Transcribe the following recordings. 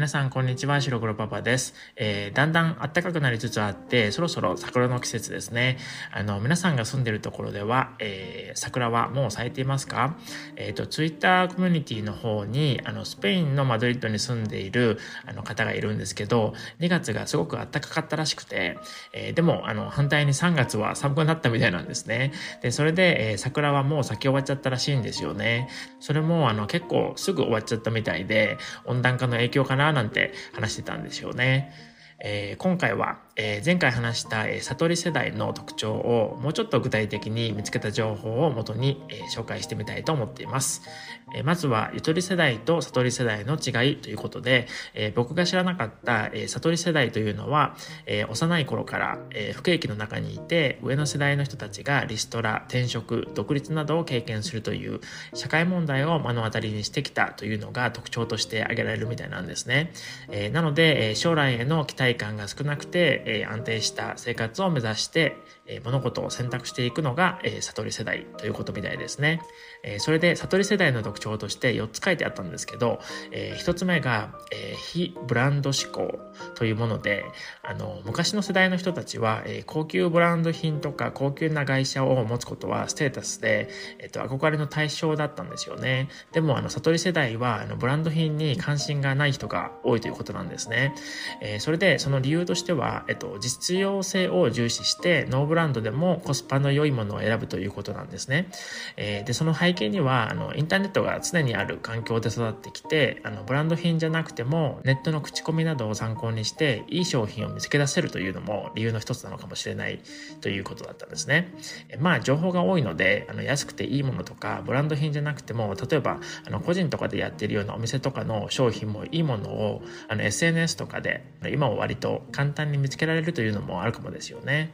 皆さん、こんにちは。白黒パパです。えー、だんだん暖かくなりつつあって、そろそろ桜の季節ですね。あの、皆さんが住んでるところでは、えー、桜はもう咲いていますか？えっ、ー、と、ツイッターコミュニティの方に、あの、スペインのマドリッドに住んでいる、あの、方がいるんですけど、2月がすごく暖かかったらしくて、えー、でも、あの、反対に3月は寒くなったみたいなんですね。で、それで、えー、桜はもう咲き終わっちゃったらしいんですよね。それも、あの、結構すぐ終わっちゃったみたいで、温暖化の影響かななんて話してたんですよね。えー、今回は、え、前回話した、え、悟り世代の特徴をもうちょっと具体的に見つけた情報をもとに、え、紹介してみたいと思っています。え、まずは、ゆとり世代と悟り世代の違いということで、え、僕が知らなかった、え、悟り世代というのは、え、幼い頃から、えー、不景気の中にいて、上の世代の人たちがリストラ、転職、独立などを経験するという社会問題を目の当たりにしてきたというのが特徴として挙げられるみたいなんですね。え、なので、え、将来への期待感が少なくて、え、安定した生活を目指して、え、物事を選択していくのが、え、悟り世代ということみたいですね。え、それで悟り世代の特徴として4つ書いてあったんですけど、え、1つ目が、え、非ブランド志向というもので、あの、昔の世代の人たちは、え、高級ブランド品とか高級な会社を持つことはステータスで、えっ、と、憧れの対象だったんですよね。でも、あの、悟り世代は、あの、ブランド品に関心がない人が多いということなんですね。え、それで、その理由としては、えっと、実用性を重視して、ノーブランドでもコスパの良いものを選ぶということなんですね。えー、で、その背景には、あの、インターネットが常にある環境で育ってきて、あの、ブランド品じゃなくても、ネットの口コミなどを参考にして、いい商品を見つけ出せるというのも理由の一つなのかもしれないということだったんですね。えまあ、情報が多いので、あの、安くていいものとか、ブランド品じゃなくても、例えば、あの、個人とかでやってるようなお店とかの商品もいいものを、あの、SNS とかで、今は割と簡単に見つけられるというのもあるかもですよね。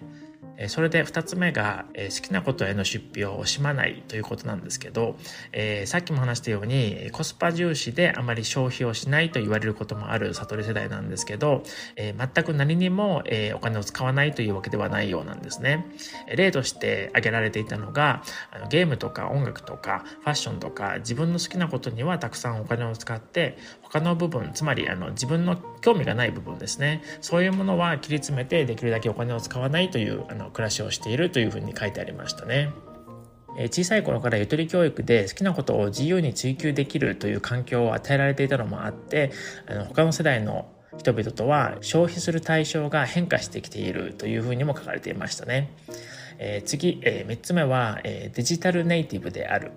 それで2つ目が、好きなことへの出費を惜しまないということなんですけど、えー、さっきも話したようにコスパ重視であまり消費をしないと言われることもある悟り世代なんですけど、えー、全く何にも、えお金を使わないというわけではないようなんですね。例として挙げられていたのがあのゲームとか音楽とかファッションとか自分の好きなことにはたくさんお金を使って他の部分つまりあの自分の興味がない部分ですねそういうものは切り詰めてできるだけお金を使わないというあの暮らしをしているというふうに書いてありましたね。小さい頃からゆとり教育で好きなことを自由に追求できるという環境を与えられていたのもあってあの他の世代の人々とは消費する対象が変化してきているというふうにも書かれていましたね。えー、次、えー、3つ目は、えー、デジタルネイティブである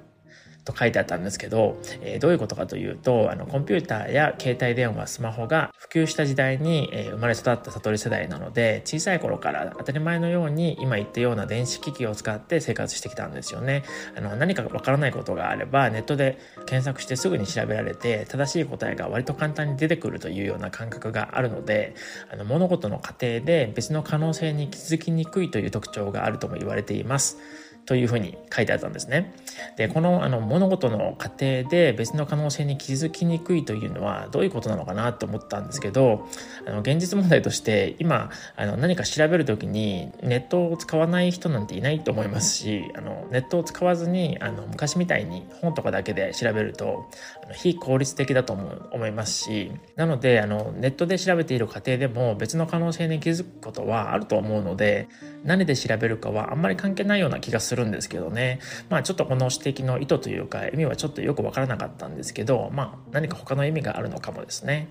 と書いてあったんですけど、えー、どういうことかというと、あの、コンピューターや携帯電話、スマホが普及した時代に、えー、生まれ育った悟り世代なので、小さい頃から当たり前のように今言ったような電子機器を使って生活してきたんですよね。あの、何かわからないことがあれば、ネットで検索してすぐに調べられて、正しい答えが割と簡単に出てくるというような感覚があるので、あの、物事の過程で別の可能性に気づきにくいという特徴があるとも言われています。というふうに書いてあったんですね。で、このあの物事の過程で別の可能性に気づきにくいというのはどういうことなのかなと思ったんですけど、あの現実問題として今あの何か調べる時にネットを使わない人なんていないと思いますし、あのネットを使わずにあの昔みたいに本とかだけで調べると非効率的だと思う思いますし、なのであのネットで調べている過程でも別の可能性に気づくことはあると思うので、何で調べるかはあんまり関係ないような気がするんですけどね。まあちょっとこの指摘の意図というか意味はちょっとよくわからなかったんですけど、まあ何か他の意味があるのかもですね。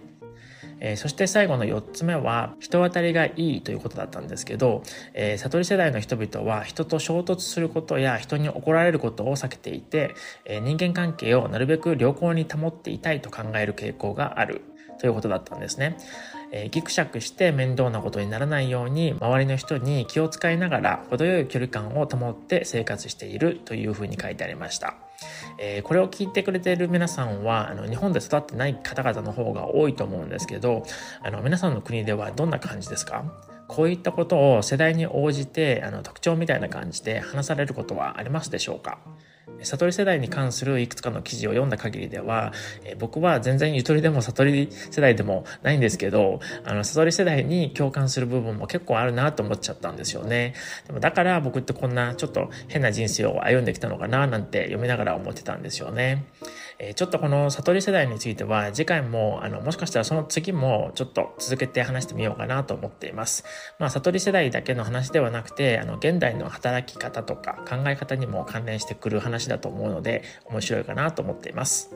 えー、そして最後の4つ目は人当たりがいいということだったんですけど、えー、悟り世代の人々は人と衝突することや人に怒られることを避けていて、えー、人間関係をなるべく良好に保っていたいと考える傾向があるということだったんですね。えー、ギクシャクして面倒なことにならないように周りの人に気を使いながら程よい距離感を保って生活しているというふうに書いてありました。えー、これを聞いてくれている皆さんはあの日本で育ってない方々の方が多いと思うんですけどあの皆さんの国ではどんな感じですか？こういったことを世代に応じてあの特徴みたいな感じで話されることはありますでしょうか？悟り世代に関するいくつかの記事を読んだ限りでは、え僕は全然ゆとりでも悟り世代でもないんですけど、あの、悟り世代に共感する部分も結構あるなと思っちゃったんですよね。でもだから僕ってこんなちょっと変な人生を歩んできたのかななんて読みながら思ってたんですよね。えちょっとこの悟り世代については次回も、あの、もしかしたらその次もちょっと続けて話してみようかなと思っています。まあ、悟り世代だけの話ではなくて、あの、現代の働き方とか考え方にも関連してくる話だと思うので、面白いかなと思っています。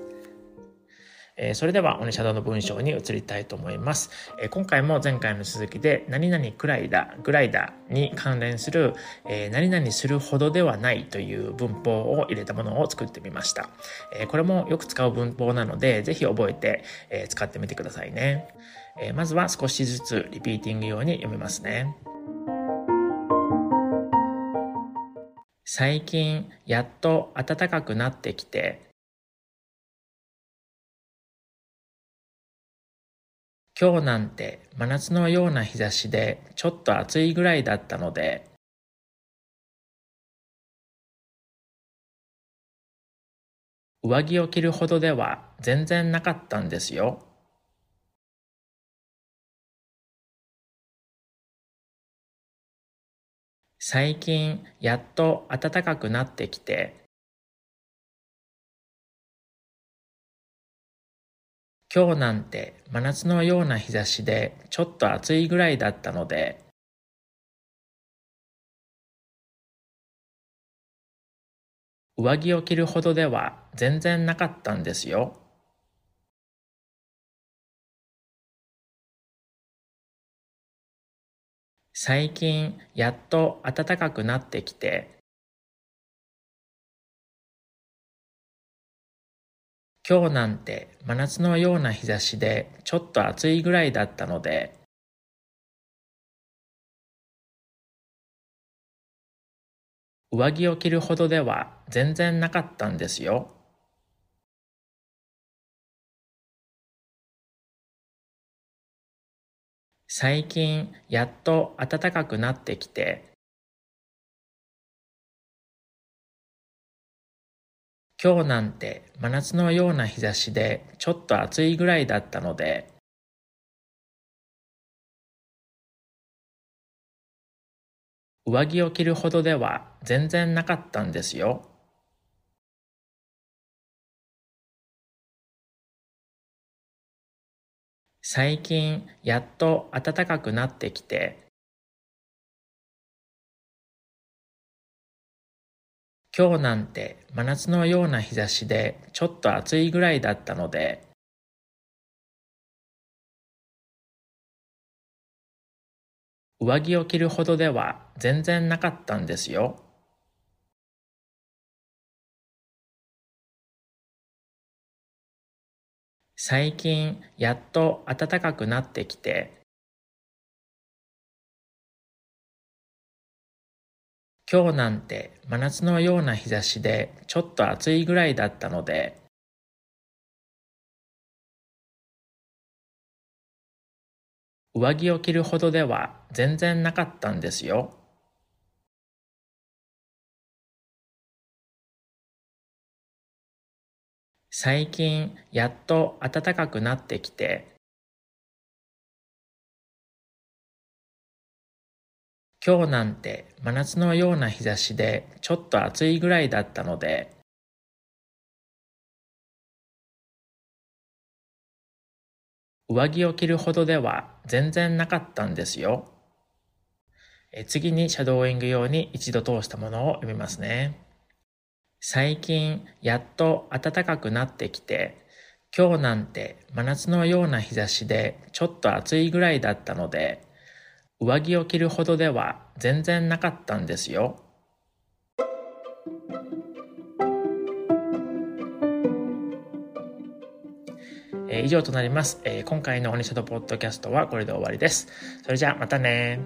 えそれでは、オネシャドの文章に移りたいと思います。え今回も前回の続きで、何々くらいだ、ぐらいだに関連する、え何々するほどではないという文法を入れたものを作ってみました。えこれもよく使う文法なので、ぜひ覚えて、え使ってみてくださいね。えまずは少しずつリピーティング用に読みますね。最近やっと暖かくなってきて今日なんて真夏のような日差しでちょっと暑いぐらいだったので上着を着るほどでは全然なかったんですよ。最近やっと暖かくなってきて今日なんて真夏のような日差しでちょっと暑いぐらいだったので上着を着るほどでは全然なかったんですよ。最近やっと暖かくなってきて今日なんて真夏のような日差しでちょっと暑いぐらいだったので上着を着るほどでは全然なかったんですよ。最近やっと暖かくなってきて今日なんて真夏のような日差しでちょっと暑いぐらいだったので上着を着るほどでは全然なかったんですよ。最近やっと暖かくなってきて今日なんて真夏のような日差しでちょっと暑いぐらいだったので上着を着るほどでは全然なかったんですよ。最近やっと暖かくなってきて今日なんて真夏のような日差しでちょっと暑いぐらいだったので上着を着るほどでは全然なかったんですよ。最近やっと暖かくなってきて今日なんて真夏のような日差しでちょっと暑いぐらいだったので上着を着るほどでは全然なかったんですよ。次にシャドーイング用に一度通したものを読みますね。最近やっと暖かくなってきて、今日なんて真夏のような日差しでちょっと暑いぐらいだったので、上着を着るほどでは全然なかったんですよ。え、以上となります、え、今回のオニシャドポッドキャストはこれで終わりです。それじゃあまたね